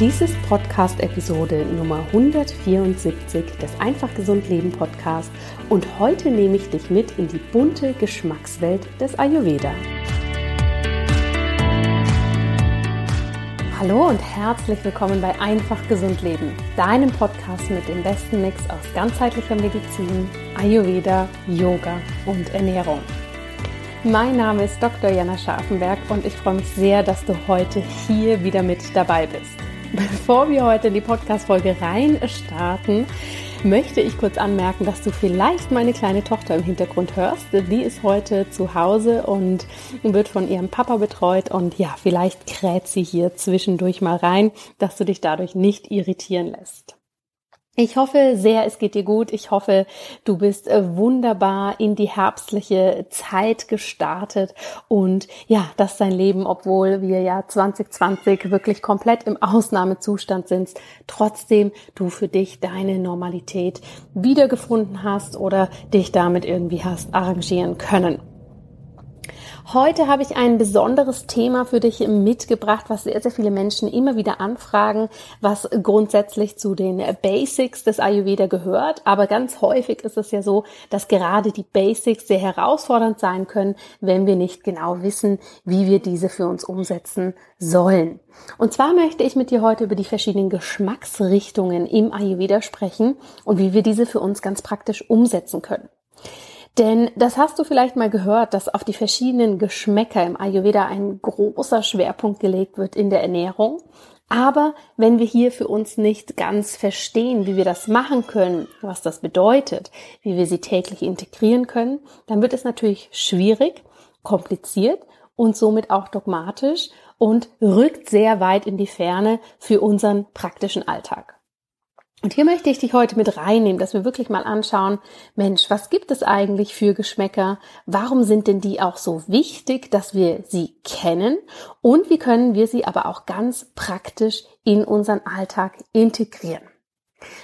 Dies ist Podcast-Episode Nummer 174 des Einfach Gesund Leben Podcast und heute nehme ich dich mit in die bunte Geschmackswelt des Ayurveda. Hallo und herzlich willkommen bei Einfach Gesund Leben, deinem Podcast mit dem besten Mix aus ganzheitlicher Medizin, Ayurveda, Yoga und Ernährung. Mein Name ist Dr. Jana Scharfenberg und ich freue mich sehr, dass du heute hier wieder mit dabei bist. Bevor wir heute in die Podcast-Folge rein starten, möchte ich kurz anmerken, dass du vielleicht meine kleine Tochter im Hintergrund hörst. Die ist heute zu Hause und wird von ihrem Papa betreut und ja, vielleicht kräht sie hier zwischendurch mal rein, dass du dich dadurch nicht irritieren lässt. Ich hoffe sehr, es geht dir gut. Ich hoffe, du bist äh, wunderbar in die herbstliche Zeit gestartet und ja, dass dein Leben, obwohl wir ja 2020 wirklich komplett im Ausnahmezustand sind, trotzdem du für dich deine Normalität wiedergefunden hast oder dich damit irgendwie hast arrangieren können. Heute habe ich ein besonderes Thema für dich mitgebracht, was sehr, sehr viele Menschen immer wieder anfragen, was grundsätzlich zu den Basics des Ayurveda gehört. Aber ganz häufig ist es ja so, dass gerade die Basics sehr herausfordernd sein können, wenn wir nicht genau wissen, wie wir diese für uns umsetzen sollen. Und zwar möchte ich mit dir heute über die verschiedenen Geschmacksrichtungen im Ayurveda sprechen und wie wir diese für uns ganz praktisch umsetzen können. Denn das hast du vielleicht mal gehört, dass auf die verschiedenen Geschmäcker im Ayurveda ein großer Schwerpunkt gelegt wird in der Ernährung. Aber wenn wir hier für uns nicht ganz verstehen, wie wir das machen können, was das bedeutet, wie wir sie täglich integrieren können, dann wird es natürlich schwierig, kompliziert und somit auch dogmatisch und rückt sehr weit in die Ferne für unseren praktischen Alltag. Und hier möchte ich dich heute mit reinnehmen, dass wir wirklich mal anschauen, Mensch, was gibt es eigentlich für Geschmäcker? Warum sind denn die auch so wichtig, dass wir sie kennen? Und wie können wir sie aber auch ganz praktisch in unseren Alltag integrieren?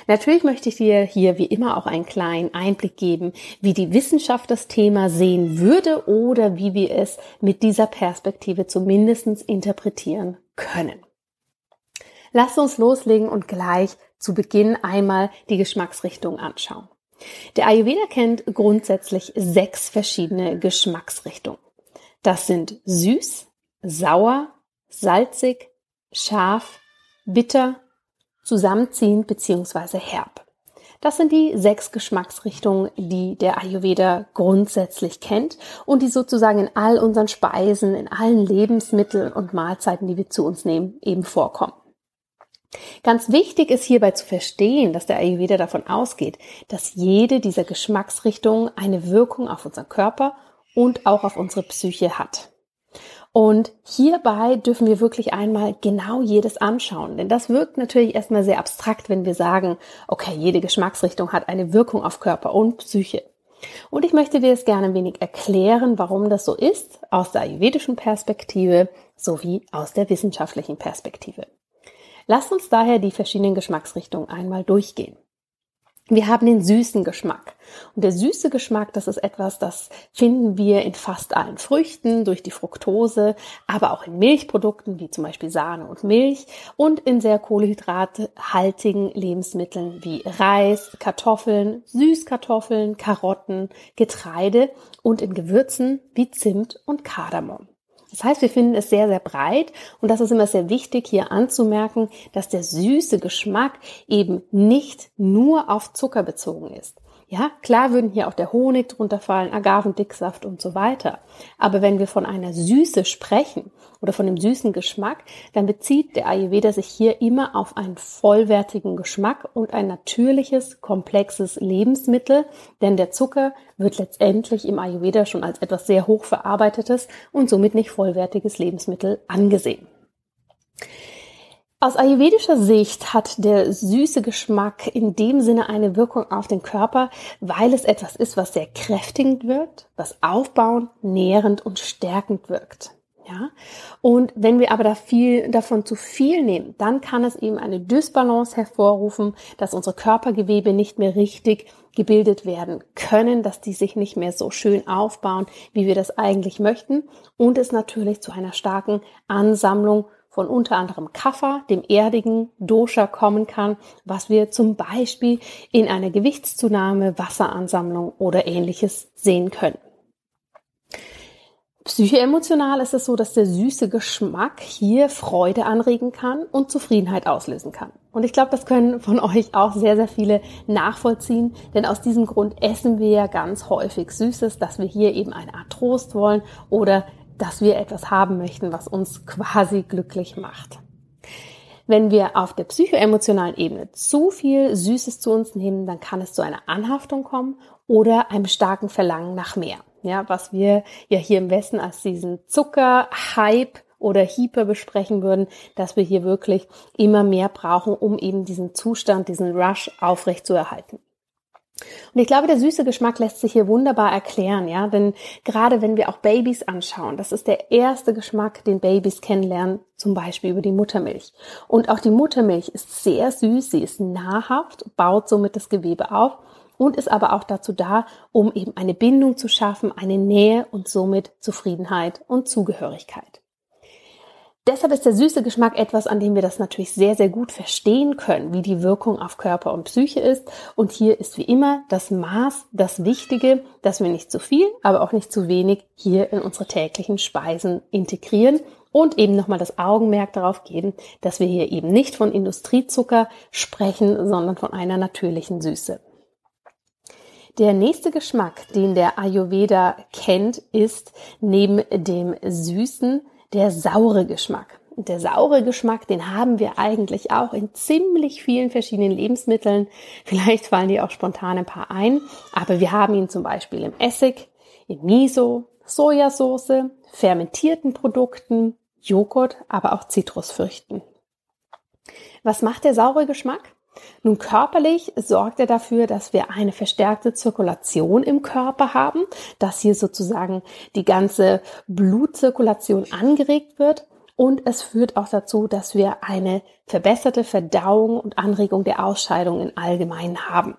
Natürlich möchte ich dir hier wie immer auch einen kleinen Einblick geben, wie die Wissenschaft das Thema sehen würde oder wie wir es mit dieser Perspektive zumindest interpretieren können. Lass uns loslegen und gleich zu Beginn einmal die Geschmacksrichtung anschauen. Der Ayurveda kennt grundsätzlich sechs verschiedene Geschmacksrichtungen. Das sind süß, sauer, salzig, scharf, bitter, zusammenziehend bzw. herb. Das sind die sechs Geschmacksrichtungen, die der Ayurveda grundsätzlich kennt und die sozusagen in all unseren Speisen, in allen Lebensmitteln und Mahlzeiten, die wir zu uns nehmen, eben vorkommen. Ganz wichtig ist hierbei zu verstehen, dass der Ayurveda davon ausgeht, dass jede dieser Geschmacksrichtungen eine Wirkung auf unseren Körper und auch auf unsere Psyche hat. Und hierbei dürfen wir wirklich einmal genau jedes anschauen, denn das wirkt natürlich erstmal sehr abstrakt, wenn wir sagen, okay, jede Geschmacksrichtung hat eine Wirkung auf Körper und Psyche. Und ich möchte dir jetzt gerne ein wenig erklären, warum das so ist, aus der ayurvedischen Perspektive sowie aus der wissenschaftlichen Perspektive. Lasst uns daher die verschiedenen Geschmacksrichtungen einmal durchgehen. Wir haben den süßen Geschmack. Und der süße Geschmack, das ist etwas, das finden wir in fast allen Früchten durch die Fructose, aber auch in Milchprodukten wie zum Beispiel Sahne und Milch und in sehr kohlenhydrathaltigen Lebensmitteln wie Reis, Kartoffeln, Süßkartoffeln, Karotten, Getreide und in Gewürzen wie Zimt und Kardamom. Das heißt, wir finden es sehr, sehr breit und das ist immer sehr wichtig hier anzumerken, dass der süße Geschmack eben nicht nur auf Zucker bezogen ist. Ja, klar würden hier auch der Honig drunter fallen, Agavendicksaft und so weiter. Aber wenn wir von einer Süße sprechen oder von dem süßen Geschmack, dann bezieht der Ayurveda sich hier immer auf einen vollwertigen Geschmack und ein natürliches, komplexes Lebensmittel, denn der Zucker wird letztendlich im Ayurveda schon als etwas sehr hochverarbeitetes und somit nicht vollwertiges Lebensmittel angesehen. Aus ayurvedischer Sicht hat der süße Geschmack in dem Sinne eine Wirkung auf den Körper, weil es etwas ist, was sehr kräftigend wirkt, was aufbauend, nährend und stärkend wirkt. Ja? Und wenn wir aber da viel, davon zu viel nehmen, dann kann es eben eine Dysbalance hervorrufen, dass unsere Körpergewebe nicht mehr richtig gebildet werden können, dass die sich nicht mehr so schön aufbauen, wie wir das eigentlich möchten und es natürlich zu einer starken Ansammlung von unter anderem Kapha, dem erdigen Dosha kommen kann, was wir zum Beispiel in einer Gewichtszunahme, Wasseransammlung oder ähnliches sehen können. Psychoemotional ist es so, dass der süße Geschmack hier Freude anregen kann und Zufriedenheit auslösen kann. Und ich glaube, das können von euch auch sehr, sehr viele nachvollziehen, denn aus diesem Grund essen wir ja ganz häufig Süßes, dass wir hier eben eine Art Trost wollen oder dass wir etwas haben möchten, was uns quasi glücklich macht. Wenn wir auf der psychoemotionalen Ebene zu viel Süßes zu uns nehmen, dann kann es zu einer Anhaftung kommen oder einem starken Verlangen nach mehr. Ja, was wir ja hier im Westen als diesen Zucker-Hype oder Hyper besprechen würden, dass wir hier wirklich immer mehr brauchen, um eben diesen Zustand, diesen Rush aufrecht zu erhalten. Und ich glaube, der süße Geschmack lässt sich hier wunderbar erklären, ja, denn gerade wenn wir auch Babys anschauen, das ist der erste Geschmack, den Babys kennenlernen, zum Beispiel über die Muttermilch. Und auch die Muttermilch ist sehr süß, sie ist nahrhaft, baut somit das Gewebe auf und ist aber auch dazu da, um eben eine Bindung zu schaffen, eine Nähe und somit Zufriedenheit und Zugehörigkeit. Deshalb ist der süße Geschmack etwas, an dem wir das natürlich sehr, sehr gut verstehen können, wie die Wirkung auf Körper und Psyche ist. Und hier ist wie immer das Maß das Wichtige, dass wir nicht zu viel, aber auch nicht zu wenig hier in unsere täglichen Speisen integrieren und eben nochmal das Augenmerk darauf geben, dass wir hier eben nicht von Industriezucker sprechen, sondern von einer natürlichen Süße. Der nächste Geschmack, den der Ayurveda kennt, ist neben dem Süßen der saure Geschmack. Und der saure Geschmack, den haben wir eigentlich auch in ziemlich vielen verschiedenen Lebensmitteln. Vielleicht fallen dir auch spontan ein paar ein, aber wir haben ihn zum Beispiel im Essig, im Miso, Sojasauce, fermentierten Produkten, Joghurt, aber auch Zitrusfrüchten. Was macht der saure Geschmack? Nun körperlich sorgt er dafür, dass wir eine verstärkte Zirkulation im Körper haben, dass hier sozusagen die ganze Blutzirkulation angeregt wird und es führt auch dazu, dass wir eine verbesserte Verdauung und Anregung der Ausscheidung in allgemein haben.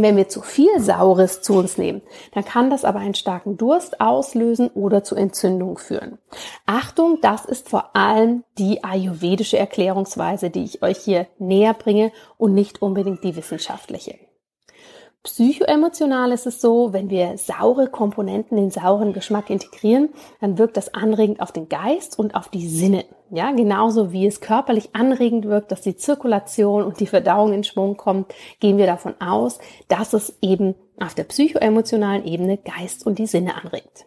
Wenn wir zu viel Saures zu uns nehmen, dann kann das aber einen starken Durst auslösen oder zu Entzündung führen. Achtung, das ist vor allem die ayurvedische Erklärungsweise, die ich euch hier näher bringe und nicht unbedingt die wissenschaftliche. Psychoemotional ist es so, wenn wir saure Komponenten, den sauren Geschmack integrieren, dann wirkt das anregend auf den Geist und auf die Sinne. Ja, genauso wie es körperlich anregend wirkt, dass die Zirkulation und die Verdauung in Schwung kommt, gehen wir davon aus, dass es eben auf der psychoemotionalen Ebene Geist und die Sinne anregt.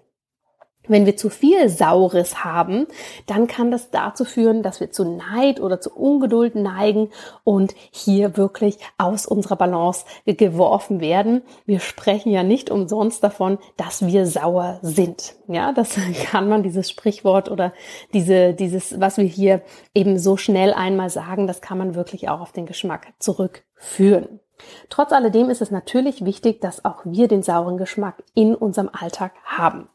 Wenn wir zu viel Saures haben, dann kann das dazu führen, dass wir zu Neid oder zu Ungeduld neigen und hier wirklich aus unserer Balance geworfen werden. Wir sprechen ja nicht umsonst davon, dass wir sauer sind. Ja, das kann man, dieses Sprichwort oder diese, dieses, was wir hier eben so schnell einmal sagen, das kann man wirklich auch auf den Geschmack zurückführen. Trotz alledem ist es natürlich wichtig, dass auch wir den sauren Geschmack in unserem Alltag haben.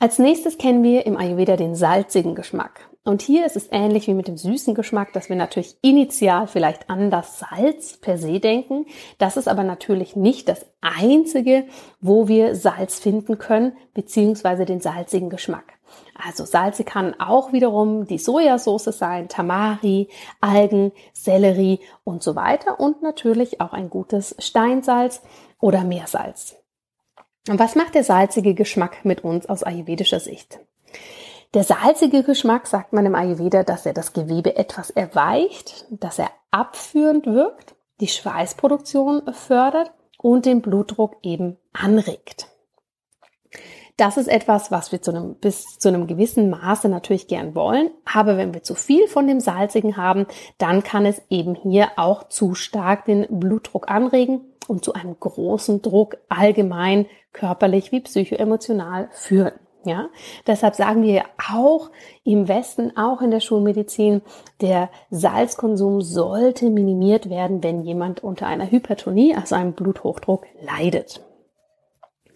Als nächstes kennen wir im Ayurveda den salzigen Geschmack. Und hier ist es ähnlich wie mit dem süßen Geschmack, dass wir natürlich initial vielleicht an das Salz per se denken. Das ist aber natürlich nicht das einzige, wo wir Salz finden können, beziehungsweise den salzigen Geschmack. Also Salze kann auch wiederum die Sojasauce sein, Tamari, Algen, Sellerie und so weiter und natürlich auch ein gutes Steinsalz oder Meersalz. Und was macht der salzige Geschmack mit uns aus ayurvedischer Sicht? Der salzige Geschmack sagt man im Ayurveda, dass er das Gewebe etwas erweicht, dass er abführend wirkt, die Schweißproduktion fördert und den Blutdruck eben anregt. Das ist etwas, was wir zu einem, bis zu einem gewissen Maße natürlich gern wollen. Aber wenn wir zu viel von dem Salzigen haben, dann kann es eben hier auch zu stark den Blutdruck anregen und zu einem großen Druck allgemein körperlich wie psychoemotional führen. Ja, deshalb sagen wir auch im Westen, auch in der Schulmedizin, der Salzkonsum sollte minimiert werden, wenn jemand unter einer Hypertonie, also einem Bluthochdruck, leidet.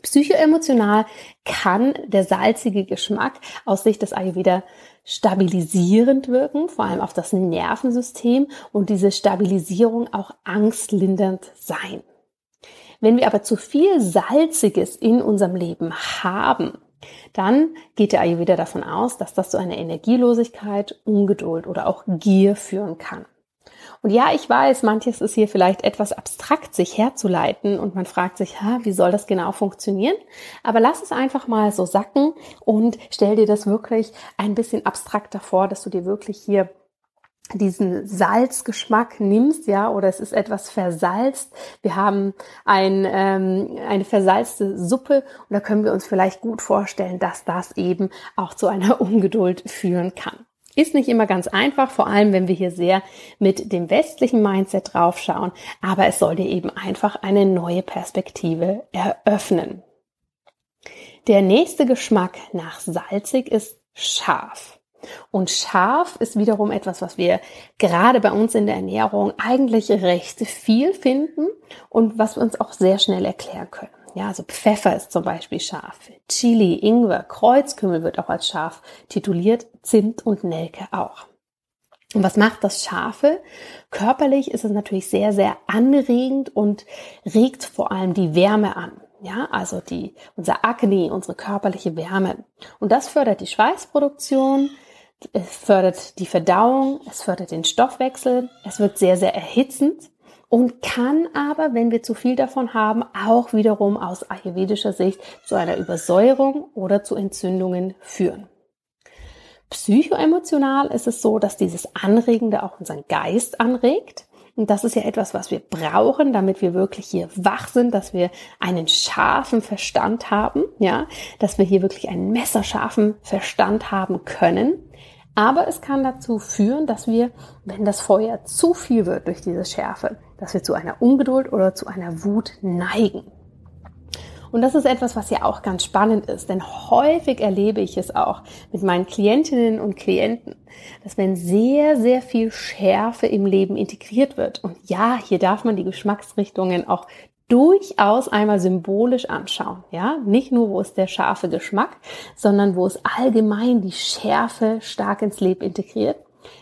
Psychoemotional kann der salzige Geschmack aus Sicht des Ayurveda stabilisierend wirken, vor allem auf das Nervensystem und diese Stabilisierung auch angstlindernd sein. Wenn wir aber zu viel Salziges in unserem Leben haben, dann geht der Ayurveda davon aus, dass das zu einer Energielosigkeit, Ungeduld oder auch Gier führen kann. Und ja, ich weiß, manches ist hier vielleicht etwas abstrakt sich herzuleiten und man fragt sich, ha, wie soll das genau funktionieren? Aber lass es einfach mal so sacken und stell dir das wirklich ein bisschen abstrakter vor, dass du dir wirklich hier diesen Salzgeschmack nimmst, ja, oder es ist etwas versalzt. Wir haben ein, ähm, eine versalzte Suppe und da können wir uns vielleicht gut vorstellen, dass das eben auch zu einer Ungeduld führen kann. Ist nicht immer ganz einfach, vor allem wenn wir hier sehr mit dem westlichen Mindset draufschauen, aber es soll dir eben einfach eine neue Perspektive eröffnen. Der nächste Geschmack nach salzig ist scharf. Und scharf ist wiederum etwas, was wir gerade bei uns in der Ernährung eigentlich recht viel finden und was wir uns auch sehr schnell erklären können. Ja, also Pfeffer ist zum Beispiel scharf. Chili, Ingwer, Kreuzkümmel wird auch als scharf tituliert, Zimt und Nelke auch. Und was macht das Scharfe? Körperlich ist es natürlich sehr, sehr anregend und regt vor allem die Wärme an. Ja, also die, unser Akne, unsere körperliche Wärme. Und das fördert die Schweißproduktion, es fördert die Verdauung, es fördert den Stoffwechsel, es wird sehr, sehr erhitzend und kann aber, wenn wir zu viel davon haben, auch wiederum aus ayurvedischer Sicht zu einer Übersäuerung oder zu Entzündungen führen. Psychoemotional ist es so, dass dieses Anregende auch unseren Geist anregt. Und das ist ja etwas, was wir brauchen, damit wir wirklich hier wach sind, dass wir einen scharfen Verstand haben, ja, dass wir hier wirklich einen messerscharfen Verstand haben können. Aber es kann dazu führen, dass wir, wenn das Feuer zu viel wird durch diese Schärfe, dass wir zu einer Ungeduld oder zu einer Wut neigen. Und das ist etwas, was ja auch ganz spannend ist, denn häufig erlebe ich es auch mit meinen Klientinnen und Klienten, dass wenn sehr, sehr viel Schärfe im Leben integriert wird, und ja, hier darf man die Geschmacksrichtungen auch durchaus einmal symbolisch anschauen. Ja, nicht nur, wo ist der scharfe Geschmack, sondern wo ist allgemein die Schärfe stark ins Leben integriert.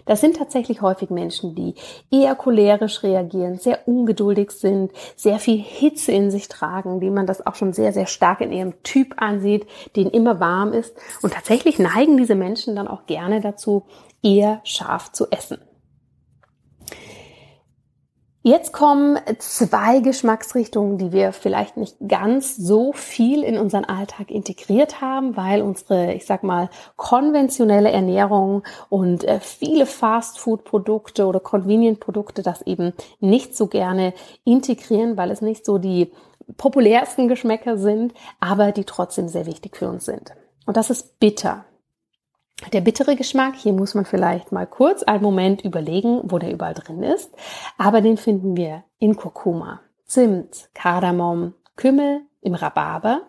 Das sind tatsächlich häufig Menschen, die eher cholerisch reagieren, sehr ungeduldig sind, sehr viel Hitze in sich tragen, wie man das auch schon sehr, sehr stark in ihrem Typ ansieht, den immer warm ist. Und tatsächlich neigen diese Menschen dann auch gerne dazu, eher scharf zu essen. Jetzt kommen zwei Geschmacksrichtungen, die wir vielleicht nicht ganz so viel in unseren Alltag integriert haben, weil unsere, ich sag mal, konventionelle Ernährung und äh, viele Fast-Food-Produkte oder Convenient-Produkte das eben nicht so gerne integrieren, weil es nicht so die populärsten Geschmäcker sind, aber die trotzdem sehr wichtig für uns sind. Und das ist bitter. Der bittere Geschmack, hier muss man vielleicht mal kurz einen Moment überlegen, wo der überall drin ist. Aber den finden wir in Kurkuma, Zimt, Kardamom, Kümmel, im Rhabarber,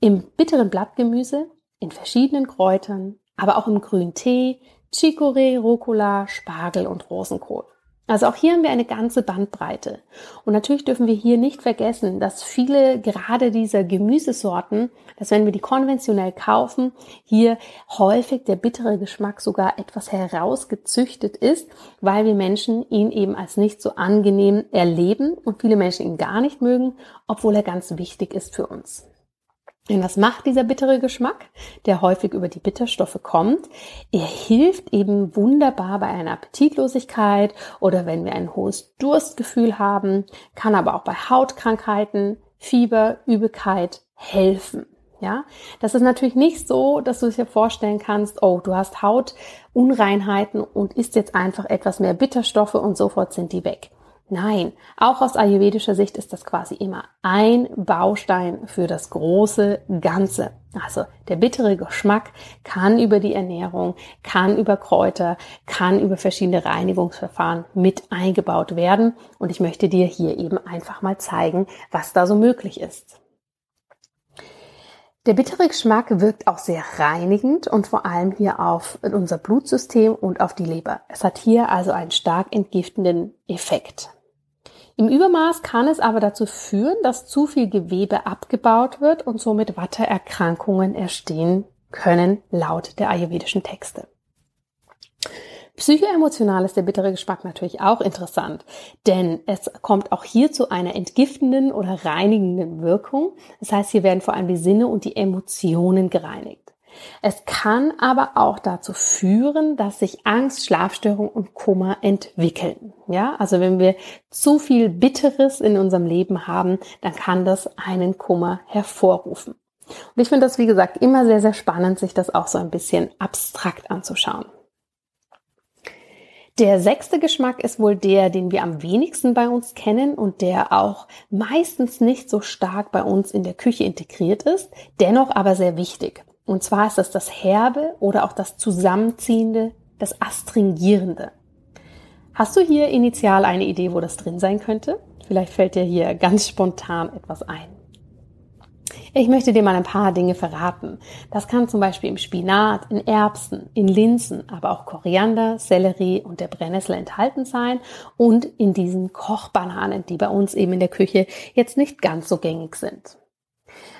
im bitteren Blattgemüse, in verschiedenen Kräutern, aber auch im grünen Tee, Chicorée, Rucola, Spargel und Rosenkohl. Also auch hier haben wir eine ganze Bandbreite. Und natürlich dürfen wir hier nicht vergessen, dass viele gerade dieser Gemüsesorten, dass wenn wir die konventionell kaufen, hier häufig der bittere Geschmack sogar etwas herausgezüchtet ist, weil wir Menschen ihn eben als nicht so angenehm erleben und viele Menschen ihn gar nicht mögen, obwohl er ganz wichtig ist für uns. Denn was macht dieser bittere Geschmack, der häufig über die Bitterstoffe kommt? Er hilft eben wunderbar bei einer Appetitlosigkeit oder wenn wir ein hohes Durstgefühl haben, kann aber auch bei Hautkrankheiten, Fieber, Übelkeit helfen. Ja, das ist natürlich nicht so, dass du dir vorstellen kannst, oh, du hast Hautunreinheiten und isst jetzt einfach etwas mehr Bitterstoffe und sofort sind die weg. Nein, auch aus ayurvedischer Sicht ist das quasi immer ein Baustein für das große Ganze. Also der bittere Geschmack kann über die Ernährung, kann über Kräuter, kann über verschiedene Reinigungsverfahren mit eingebaut werden. Und ich möchte dir hier eben einfach mal zeigen, was da so möglich ist. Der bittere Geschmack wirkt auch sehr reinigend und vor allem hier auf unser Blutsystem und auf die Leber. Es hat hier also einen stark entgiftenden Effekt. Im Übermaß kann es aber dazu führen, dass zu viel Gewebe abgebaut wird und somit Watteerkrankungen entstehen können, laut der ayurvedischen Texte. Psychoemotional ist der bittere Geschmack natürlich auch interessant, denn es kommt auch hier zu einer entgiftenden oder reinigenden Wirkung. Das heißt, hier werden vor allem die Sinne und die Emotionen gereinigt. Es kann aber auch dazu führen, dass sich Angst, Schlafstörung und Kummer entwickeln. Ja, also wenn wir zu viel Bitteres in unserem Leben haben, dann kann das einen Kummer hervorrufen. Und ich finde das, wie gesagt, immer sehr, sehr spannend, sich das auch so ein bisschen abstrakt anzuschauen. Der sechste Geschmack ist wohl der, den wir am wenigsten bei uns kennen und der auch meistens nicht so stark bei uns in der Küche integriert ist, dennoch aber sehr wichtig. Und zwar ist das das Herbe oder auch das Zusammenziehende, das Astringierende. Hast du hier initial eine Idee, wo das drin sein könnte? Vielleicht fällt dir hier ganz spontan etwas ein. Ich möchte dir mal ein paar Dinge verraten. Das kann zum Beispiel im Spinat, in Erbsen, in Linsen, aber auch Koriander, Sellerie und der Brennnessel enthalten sein und in diesen Kochbananen, die bei uns eben in der Küche jetzt nicht ganz so gängig sind.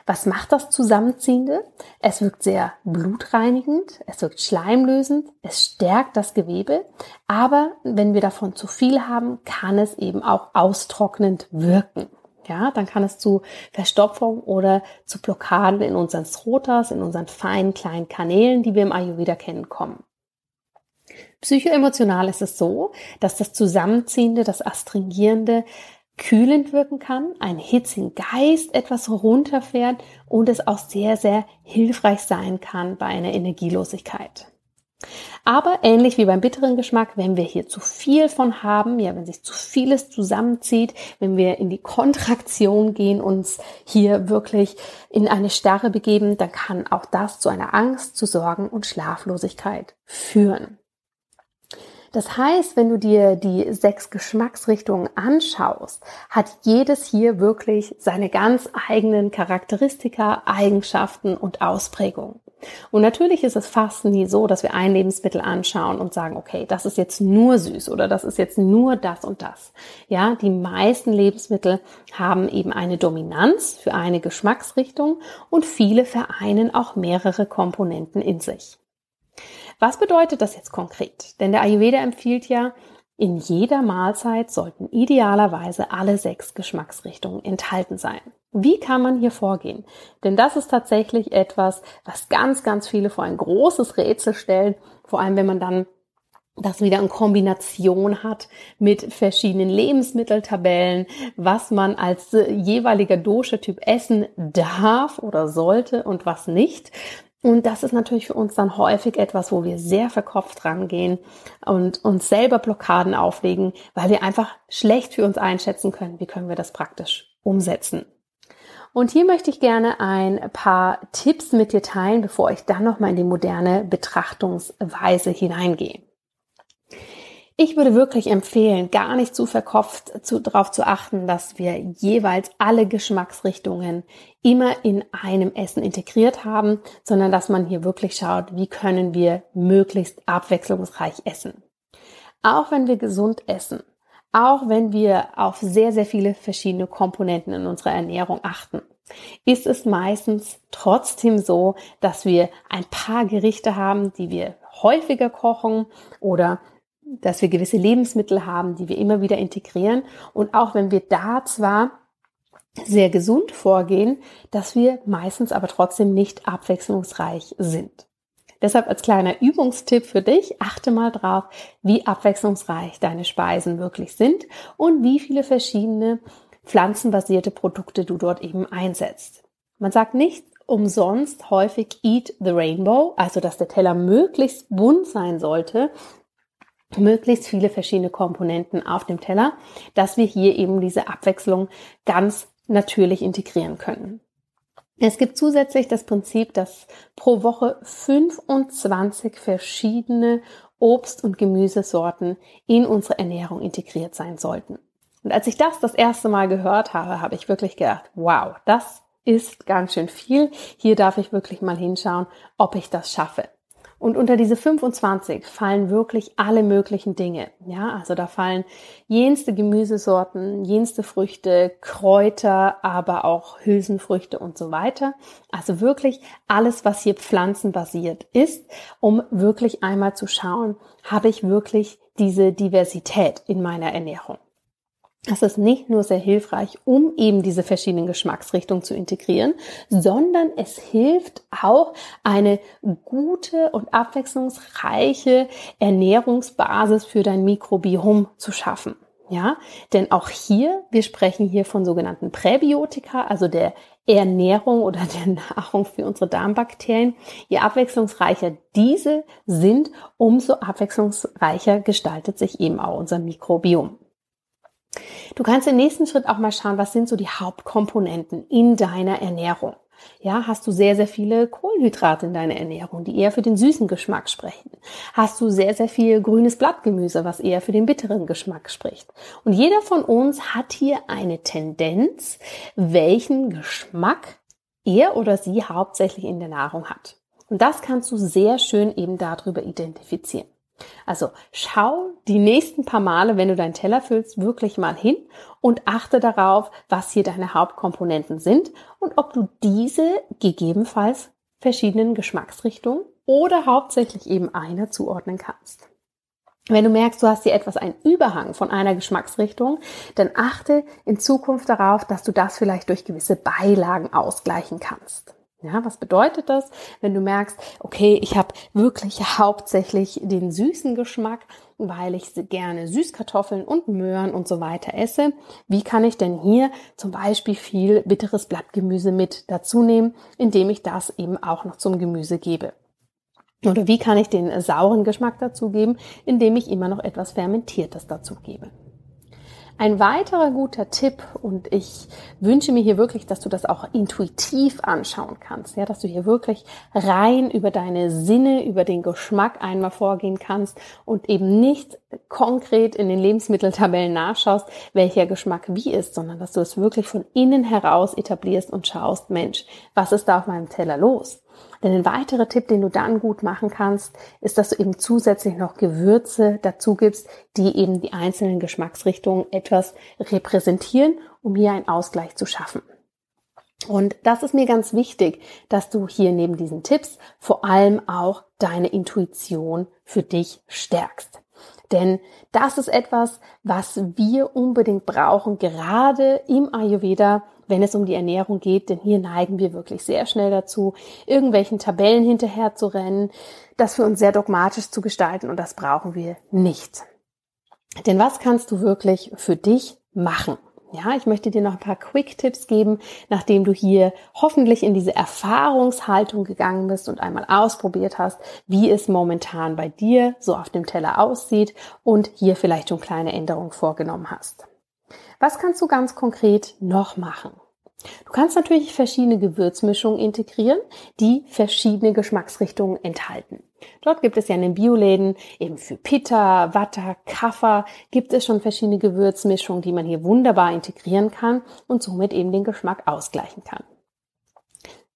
Was macht das Zusammenziehende? Es wirkt sehr blutreinigend, es wirkt schleimlösend, es stärkt das Gewebe, aber wenn wir davon zu viel haben, kann es eben auch austrocknend wirken ja, dann kann es zu Verstopfung oder zu Blockaden in unseren Srotas, in unseren feinen kleinen Kanälen, die wir im Ayurveda kennen, kommen. Psychoemotional ist es so, dass das Zusammenziehende, das Astringierende kühlend wirken kann, einen hitzigen Geist etwas runterfährt und es auch sehr, sehr hilfreich sein kann bei einer Energielosigkeit. Aber ähnlich wie beim bitteren Geschmack, wenn wir hier zu viel von haben, ja, wenn sich zu vieles zusammenzieht, wenn wir in die Kontraktion gehen, uns hier wirklich in eine Starre begeben, dann kann auch das zu einer Angst, zu Sorgen und Schlaflosigkeit führen. Das heißt, wenn du dir die sechs Geschmacksrichtungen anschaust, hat jedes hier wirklich seine ganz eigenen Charakteristika, Eigenschaften und Ausprägungen. Und natürlich ist es fast nie so, dass wir ein Lebensmittel anschauen und sagen, okay, das ist jetzt nur süß oder das ist jetzt nur das und das. Ja, die meisten Lebensmittel haben eben eine Dominanz für eine Geschmacksrichtung und viele vereinen auch mehrere Komponenten in sich. Was bedeutet das jetzt konkret? Denn der Ayurveda empfiehlt ja, in jeder Mahlzeit sollten idealerweise alle sechs Geschmacksrichtungen enthalten sein. Wie kann man hier vorgehen? Denn das ist tatsächlich etwas, was ganz, ganz viele vor ein großes Rätsel stellen, vor allem wenn man dann das wieder in Kombination hat mit verschiedenen Lebensmitteltabellen, was man als jeweiliger Dosha-Typ essen darf oder sollte und was nicht. Und das ist natürlich für uns dann häufig etwas, wo wir sehr verkopft rangehen und uns selber Blockaden auflegen, weil wir einfach schlecht für uns einschätzen können, wie können wir das praktisch umsetzen. Und hier möchte ich gerne ein paar Tipps mit dir teilen, bevor ich dann nochmal in die moderne Betrachtungsweise hineingehe. Ich würde wirklich empfehlen, gar nicht zu verkopft zu, darauf zu achten, dass wir jeweils alle Geschmacksrichtungen immer in einem Essen integriert haben, sondern dass man hier wirklich schaut, wie können wir möglichst abwechslungsreich essen. Auch wenn wir gesund essen, auch wenn wir auf sehr, sehr viele verschiedene Komponenten in unserer Ernährung achten, ist es meistens trotzdem so, dass wir ein paar Gerichte haben, die wir häufiger kochen oder dass wir gewisse Lebensmittel haben, die wir immer wieder integrieren. Und auch wenn wir da zwar sehr gesund vorgehen, dass wir meistens aber trotzdem nicht abwechslungsreich sind. Deshalb als kleiner Übungstipp für dich, achte mal drauf, wie abwechslungsreich deine Speisen wirklich sind und wie viele verschiedene pflanzenbasierte Produkte du dort eben einsetzt. Man sagt nicht umsonst häufig Eat the Rainbow, also dass der Teller möglichst bunt sein sollte, möglichst viele verschiedene Komponenten auf dem Teller, dass wir hier eben diese Abwechslung ganz natürlich integrieren können. Es gibt zusätzlich das Prinzip, dass pro Woche 25 verschiedene Obst- und Gemüsesorten in unsere Ernährung integriert sein sollten. Und als ich das das erste Mal gehört habe, habe ich wirklich gedacht, wow, das ist ganz schön viel. Hier darf ich wirklich mal hinschauen, ob ich das schaffe. Und unter diese 25 fallen wirklich alle möglichen Dinge. Ja, also da fallen jenste Gemüsesorten, jenste Früchte, Kräuter, aber auch Hülsenfrüchte und so weiter. Also wirklich alles, was hier pflanzenbasiert ist, um wirklich einmal zu schauen, habe ich wirklich diese Diversität in meiner Ernährung. Das ist nicht nur sehr hilfreich, um eben diese verschiedenen Geschmacksrichtungen zu integrieren, sondern es hilft auch, eine gute und abwechslungsreiche Ernährungsbasis für dein Mikrobiom zu schaffen. Ja, denn auch hier, wir sprechen hier von sogenannten Präbiotika, also der Ernährung oder der Nahrung für unsere Darmbakterien. Je abwechslungsreicher diese sind, umso abwechslungsreicher gestaltet sich eben auch unser Mikrobiom. Du kannst im nächsten Schritt auch mal schauen, was sind so die Hauptkomponenten in deiner Ernährung. Ja, hast du sehr, sehr viele Kohlenhydrate in deiner Ernährung, die eher für den süßen Geschmack sprechen? Hast du sehr, sehr viel grünes Blattgemüse, was eher für den bitteren Geschmack spricht? Und jeder von uns hat hier eine Tendenz, welchen Geschmack er oder sie hauptsächlich in der Nahrung hat. Und das kannst du sehr schön eben darüber identifizieren. Also schau die nächsten paar Male, wenn du deinen Teller füllst, wirklich mal hin und achte darauf, was hier deine Hauptkomponenten sind und ob du diese gegebenenfalls verschiedenen Geschmacksrichtungen oder hauptsächlich eben einer zuordnen kannst. Wenn du merkst, du hast hier etwas einen Überhang von einer Geschmacksrichtung, dann achte in Zukunft darauf, dass du das vielleicht durch gewisse Beilagen ausgleichen kannst. Ja, was bedeutet das, wenn du merkst, okay, ich habe wirklich hauptsächlich den süßen Geschmack, weil ich gerne Süßkartoffeln und Möhren und so weiter esse. Wie kann ich denn hier zum Beispiel viel bitteres Blattgemüse mit dazu nehmen, indem ich das eben auch noch zum Gemüse gebe? Oder wie kann ich den sauren Geschmack dazugeben, indem ich immer noch etwas Fermentiertes dazu gebe? Ein weiterer guter Tipp, und ich wünsche mir hier wirklich, dass du das auch intuitiv anschauen kannst, ja, dass du hier wirklich rein über deine Sinne, über den Geschmack einmal vorgehen kannst und eben nicht konkret in den Lebensmitteltabellen nachschaust, welcher Geschmack wie ist, sondern dass du es wirklich von innen heraus etablierst und schaust, Mensch, was ist da auf meinem Teller los? Denn ein weiterer Tipp, den du dann gut machen kannst, ist, dass du eben zusätzlich noch Gewürze dazu gibst, die eben die einzelnen Geschmacksrichtungen etwas repräsentieren, um hier einen Ausgleich zu schaffen. Und das ist mir ganz wichtig, dass du hier neben diesen Tipps vor allem auch deine Intuition für dich stärkst. Denn das ist etwas, was wir unbedingt brauchen, gerade im Ayurveda, wenn es um die Ernährung geht, denn hier neigen wir wirklich sehr schnell dazu, irgendwelchen Tabellen hinterher zu rennen, das für uns sehr dogmatisch zu gestalten und das brauchen wir nicht. Denn was kannst du wirklich für dich machen? Ja, ich möchte dir noch ein paar Quick-Tipps geben, nachdem du hier hoffentlich in diese Erfahrungshaltung gegangen bist und einmal ausprobiert hast, wie es momentan bei dir so auf dem Teller aussieht und hier vielleicht schon kleine Änderungen vorgenommen hast. Was kannst du ganz konkret noch machen? Du kannst natürlich verschiedene Gewürzmischungen integrieren, die verschiedene Geschmacksrichtungen enthalten. Dort gibt es ja in den Bioläden eben für Pitta, Vata, Kaffer gibt es schon verschiedene Gewürzmischungen, die man hier wunderbar integrieren kann und somit eben den Geschmack ausgleichen kann.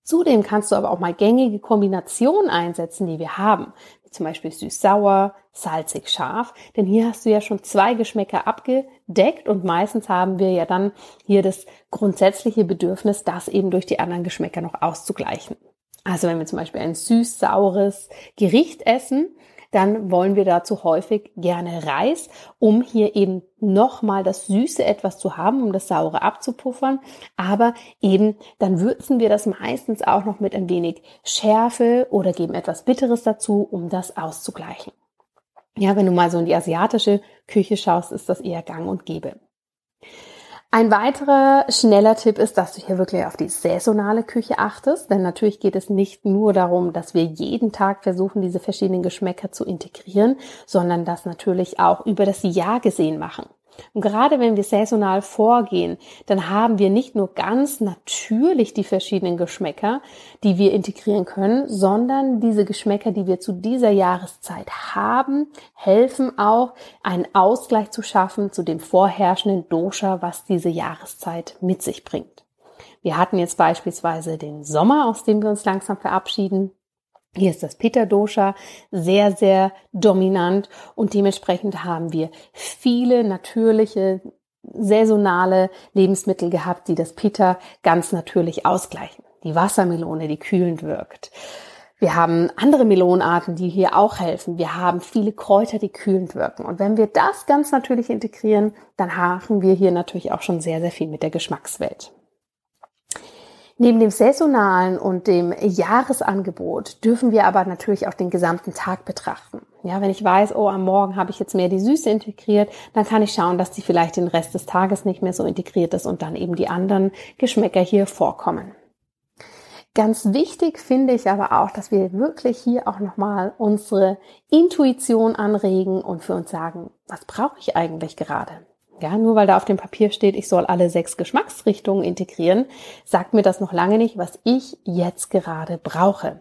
Zudem kannst du aber auch mal gängige Kombinationen einsetzen, die wir haben zum Beispiel süß-sauer, salzig-scharf, denn hier hast du ja schon zwei Geschmäcker abgedeckt und meistens haben wir ja dann hier das grundsätzliche Bedürfnis, das eben durch die anderen Geschmäcker noch auszugleichen. Also wenn wir zum Beispiel ein süß-saures Gericht essen, dann wollen wir dazu häufig gerne Reis, um hier eben nochmal das Süße etwas zu haben, um das Saure abzupuffern. Aber eben dann würzen wir das meistens auch noch mit ein wenig Schärfe oder geben etwas Bitteres dazu, um das auszugleichen. Ja, wenn du mal so in die asiatische Küche schaust, ist das eher gang und gäbe. Ein weiterer schneller Tipp ist, dass du hier wirklich auf die saisonale Küche achtest, denn natürlich geht es nicht nur darum, dass wir jeden Tag versuchen, diese verschiedenen Geschmäcker zu integrieren, sondern das natürlich auch über das Jahr gesehen machen. Und gerade wenn wir saisonal vorgehen, dann haben wir nicht nur ganz natürlich die verschiedenen Geschmäcker, die wir integrieren können, sondern diese Geschmäcker, die wir zu dieser Jahreszeit haben, helfen auch, einen Ausgleich zu schaffen zu dem vorherrschenden Dosha, was diese Jahreszeit mit sich bringt. Wir hatten jetzt beispielsweise den Sommer, aus dem wir uns langsam verabschieden. Hier ist das Pitta Dosha sehr, sehr dominant und dementsprechend haben wir viele natürliche, saisonale Lebensmittel gehabt, die das Pitta ganz natürlich ausgleichen. Die Wassermelone, die kühlend wirkt. Wir haben andere Melonenarten, die hier auch helfen. Wir haben viele Kräuter, die kühlend wirken. Und wenn wir das ganz natürlich integrieren, dann haben wir hier natürlich auch schon sehr, sehr viel mit der Geschmackswelt. Neben dem saisonalen und dem Jahresangebot dürfen wir aber natürlich auch den gesamten Tag betrachten. Ja, wenn ich weiß, oh, am Morgen habe ich jetzt mehr die Süße integriert, dann kann ich schauen, dass die vielleicht den Rest des Tages nicht mehr so integriert ist und dann eben die anderen Geschmäcker hier vorkommen. Ganz wichtig finde ich aber auch, dass wir wirklich hier auch nochmal unsere Intuition anregen und für uns sagen, was brauche ich eigentlich gerade? Ja, nur weil da auf dem Papier steht, ich soll alle sechs Geschmacksrichtungen integrieren, sagt mir das noch lange nicht, was ich jetzt gerade brauche.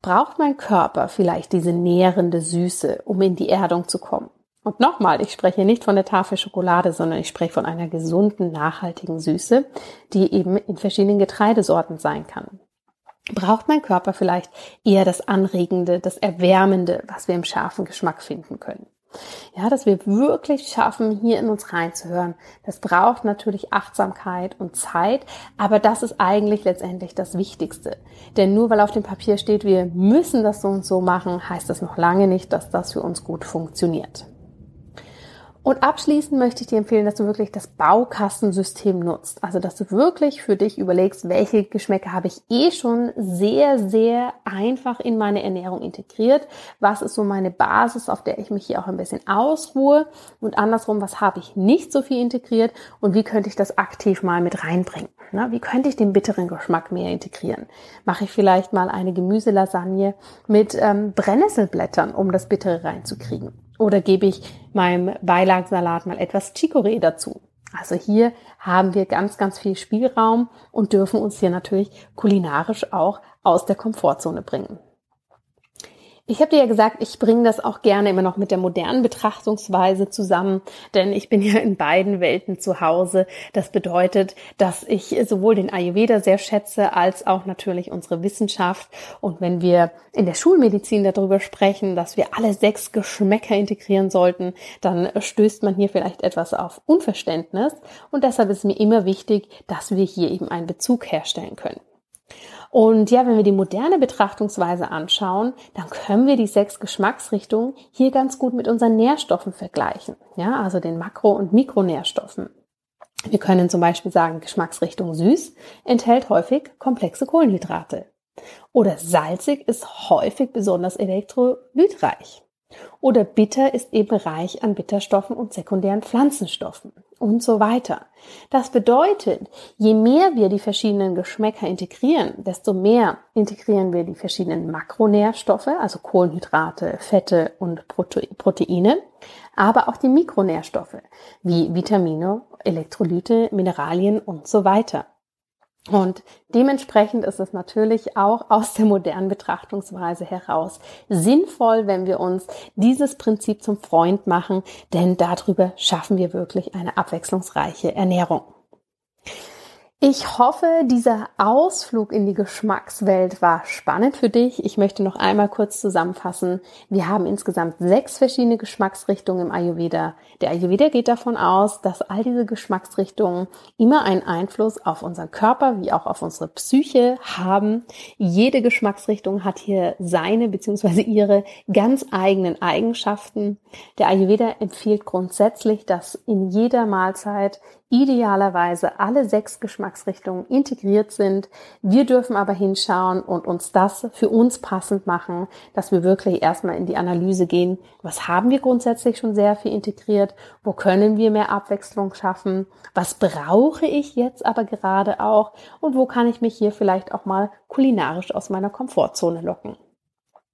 Braucht mein Körper vielleicht diese nährende Süße, um in die Erdung zu kommen? Und nochmal, ich spreche nicht von der Tafel Schokolade, sondern ich spreche von einer gesunden, nachhaltigen Süße, die eben in verschiedenen Getreidesorten sein kann. Braucht mein Körper vielleicht eher das Anregende, das Erwärmende, was wir im scharfen Geschmack finden können? Ja, dass wir wirklich schaffen, hier in uns reinzuhören. Das braucht natürlich Achtsamkeit und Zeit, aber das ist eigentlich letztendlich das Wichtigste. Denn nur weil auf dem Papier steht, wir müssen das so und so machen, heißt das noch lange nicht, dass das für uns gut funktioniert. Und abschließend möchte ich dir empfehlen, dass du wirklich das Baukastensystem nutzt. Also, dass du wirklich für dich überlegst, welche Geschmäcker habe ich eh schon sehr, sehr einfach in meine Ernährung integriert. Was ist so meine Basis, auf der ich mich hier auch ein bisschen ausruhe? Und andersrum, was habe ich nicht so viel integriert? Und wie könnte ich das aktiv mal mit reinbringen? Na, wie könnte ich den bitteren Geschmack mehr integrieren? Mache ich vielleicht mal eine Gemüselasagne mit ähm, Brennnesselblättern, um das Bittere reinzukriegen? Oder gebe ich meinem Beilagsalat mal etwas Chicorée dazu? Also hier haben wir ganz, ganz viel Spielraum und dürfen uns hier natürlich kulinarisch auch aus der Komfortzone bringen. Ich habe dir ja gesagt, ich bringe das auch gerne immer noch mit der modernen Betrachtungsweise zusammen, denn ich bin ja in beiden Welten zu Hause. Das bedeutet, dass ich sowohl den Ayurveda sehr schätze, als auch natürlich unsere Wissenschaft. Und wenn wir in der Schulmedizin darüber sprechen, dass wir alle sechs Geschmäcker integrieren sollten, dann stößt man hier vielleicht etwas auf Unverständnis. Und deshalb ist mir immer wichtig, dass wir hier eben einen Bezug herstellen können. Und ja, wenn wir die moderne Betrachtungsweise anschauen, dann können wir die sechs Geschmacksrichtungen hier ganz gut mit unseren Nährstoffen vergleichen. Ja, also den Makro- und Mikronährstoffen. Wir können zum Beispiel sagen, Geschmacksrichtung süß enthält häufig komplexe Kohlenhydrate. Oder salzig ist häufig besonders elektrolytreich. Oder bitter ist eben reich an Bitterstoffen und sekundären Pflanzenstoffen und so weiter. Das bedeutet, je mehr wir die verschiedenen Geschmäcker integrieren, desto mehr integrieren wir die verschiedenen Makronährstoffe, also Kohlenhydrate, Fette und Proteine, aber auch die Mikronährstoffe wie Vitamine, Elektrolyte, Mineralien und so weiter. Und dementsprechend ist es natürlich auch aus der modernen Betrachtungsweise heraus sinnvoll, wenn wir uns dieses Prinzip zum Freund machen, denn darüber schaffen wir wirklich eine abwechslungsreiche Ernährung. Ich hoffe, dieser Ausflug in die Geschmackswelt war spannend für dich. Ich möchte noch einmal kurz zusammenfassen. Wir haben insgesamt sechs verschiedene Geschmacksrichtungen im Ayurveda. Der Ayurveda geht davon aus, dass all diese Geschmacksrichtungen immer einen Einfluss auf unseren Körper wie auch auf unsere Psyche haben. Jede Geschmacksrichtung hat hier seine bzw. ihre ganz eigenen Eigenschaften. Der Ayurveda empfiehlt grundsätzlich, dass in jeder Mahlzeit idealerweise alle sechs Geschmacksrichtungen integriert sind. Wir dürfen aber hinschauen und uns das für uns passend machen, dass wir wirklich erstmal in die Analyse gehen. Was haben wir grundsätzlich schon sehr viel integriert? Wo können wir mehr Abwechslung schaffen? Was brauche ich jetzt aber gerade auch? Und wo kann ich mich hier vielleicht auch mal kulinarisch aus meiner Komfortzone locken?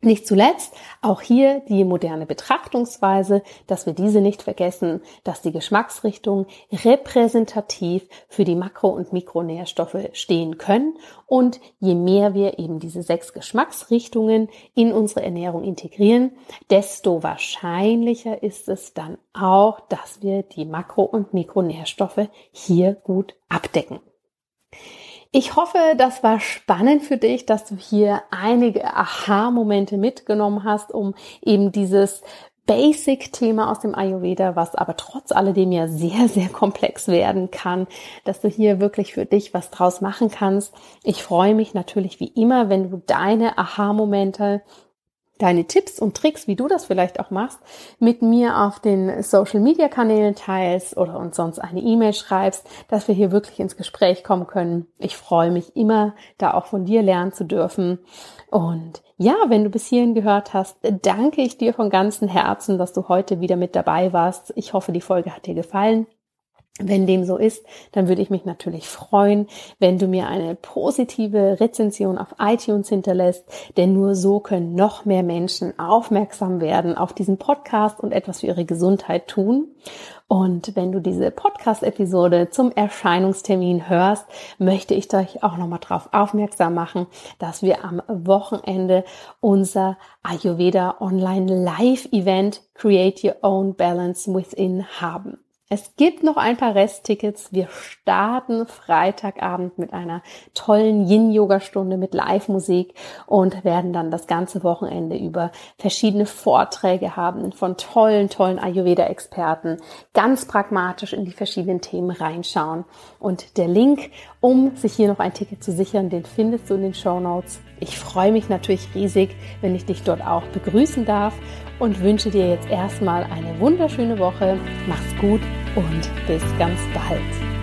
Nicht zuletzt auch hier die moderne Betrachtungsweise, dass wir diese nicht vergessen, dass die Geschmacksrichtungen repräsentativ für die Makro- und Mikronährstoffe stehen können und je mehr wir eben diese sechs Geschmacksrichtungen in unsere Ernährung integrieren, desto wahrscheinlicher ist es dann auch, dass wir die Makro- und Mikronährstoffe hier gut abdecken. Ich hoffe, das war spannend für dich, dass du hier einige Aha-Momente mitgenommen hast, um eben dieses Basic-Thema aus dem Ayurveda, was aber trotz alledem ja sehr, sehr komplex werden kann, dass du hier wirklich für dich was draus machen kannst. Ich freue mich natürlich wie immer, wenn du deine Aha-Momente deine Tipps und Tricks, wie du das vielleicht auch machst, mit mir auf den Social Media Kanälen teilst oder uns sonst eine E-Mail schreibst, dass wir hier wirklich ins Gespräch kommen können. Ich freue mich immer, da auch von dir lernen zu dürfen. Und ja, wenn du bis hierhin gehört hast, danke ich dir von ganzem Herzen, dass du heute wieder mit dabei warst. Ich hoffe, die Folge hat dir gefallen. Wenn dem so ist, dann würde ich mich natürlich freuen, wenn du mir eine positive Rezension auf iTunes hinterlässt, denn nur so können noch mehr Menschen aufmerksam werden auf diesen Podcast und etwas für ihre Gesundheit tun. Und wenn du diese Podcast-Episode zum Erscheinungstermin hörst, möchte ich dich auch nochmal darauf aufmerksam machen, dass wir am Wochenende unser Ayurveda Online Live Event Create Your Own Balance Within haben. Es gibt noch ein paar Resttickets. Wir starten Freitagabend mit einer tollen Yin-Yoga-Stunde mit Live-Musik und werden dann das ganze Wochenende über verschiedene Vorträge haben von tollen, tollen Ayurveda-Experten, ganz pragmatisch in die verschiedenen Themen reinschauen. Und der Link, um sich hier noch ein Ticket zu sichern, den findest du in den Show Notes. Ich freue mich natürlich riesig, wenn ich dich dort auch begrüßen darf und wünsche dir jetzt erstmal eine wunderschöne Woche. Mach's gut und bis ganz bald.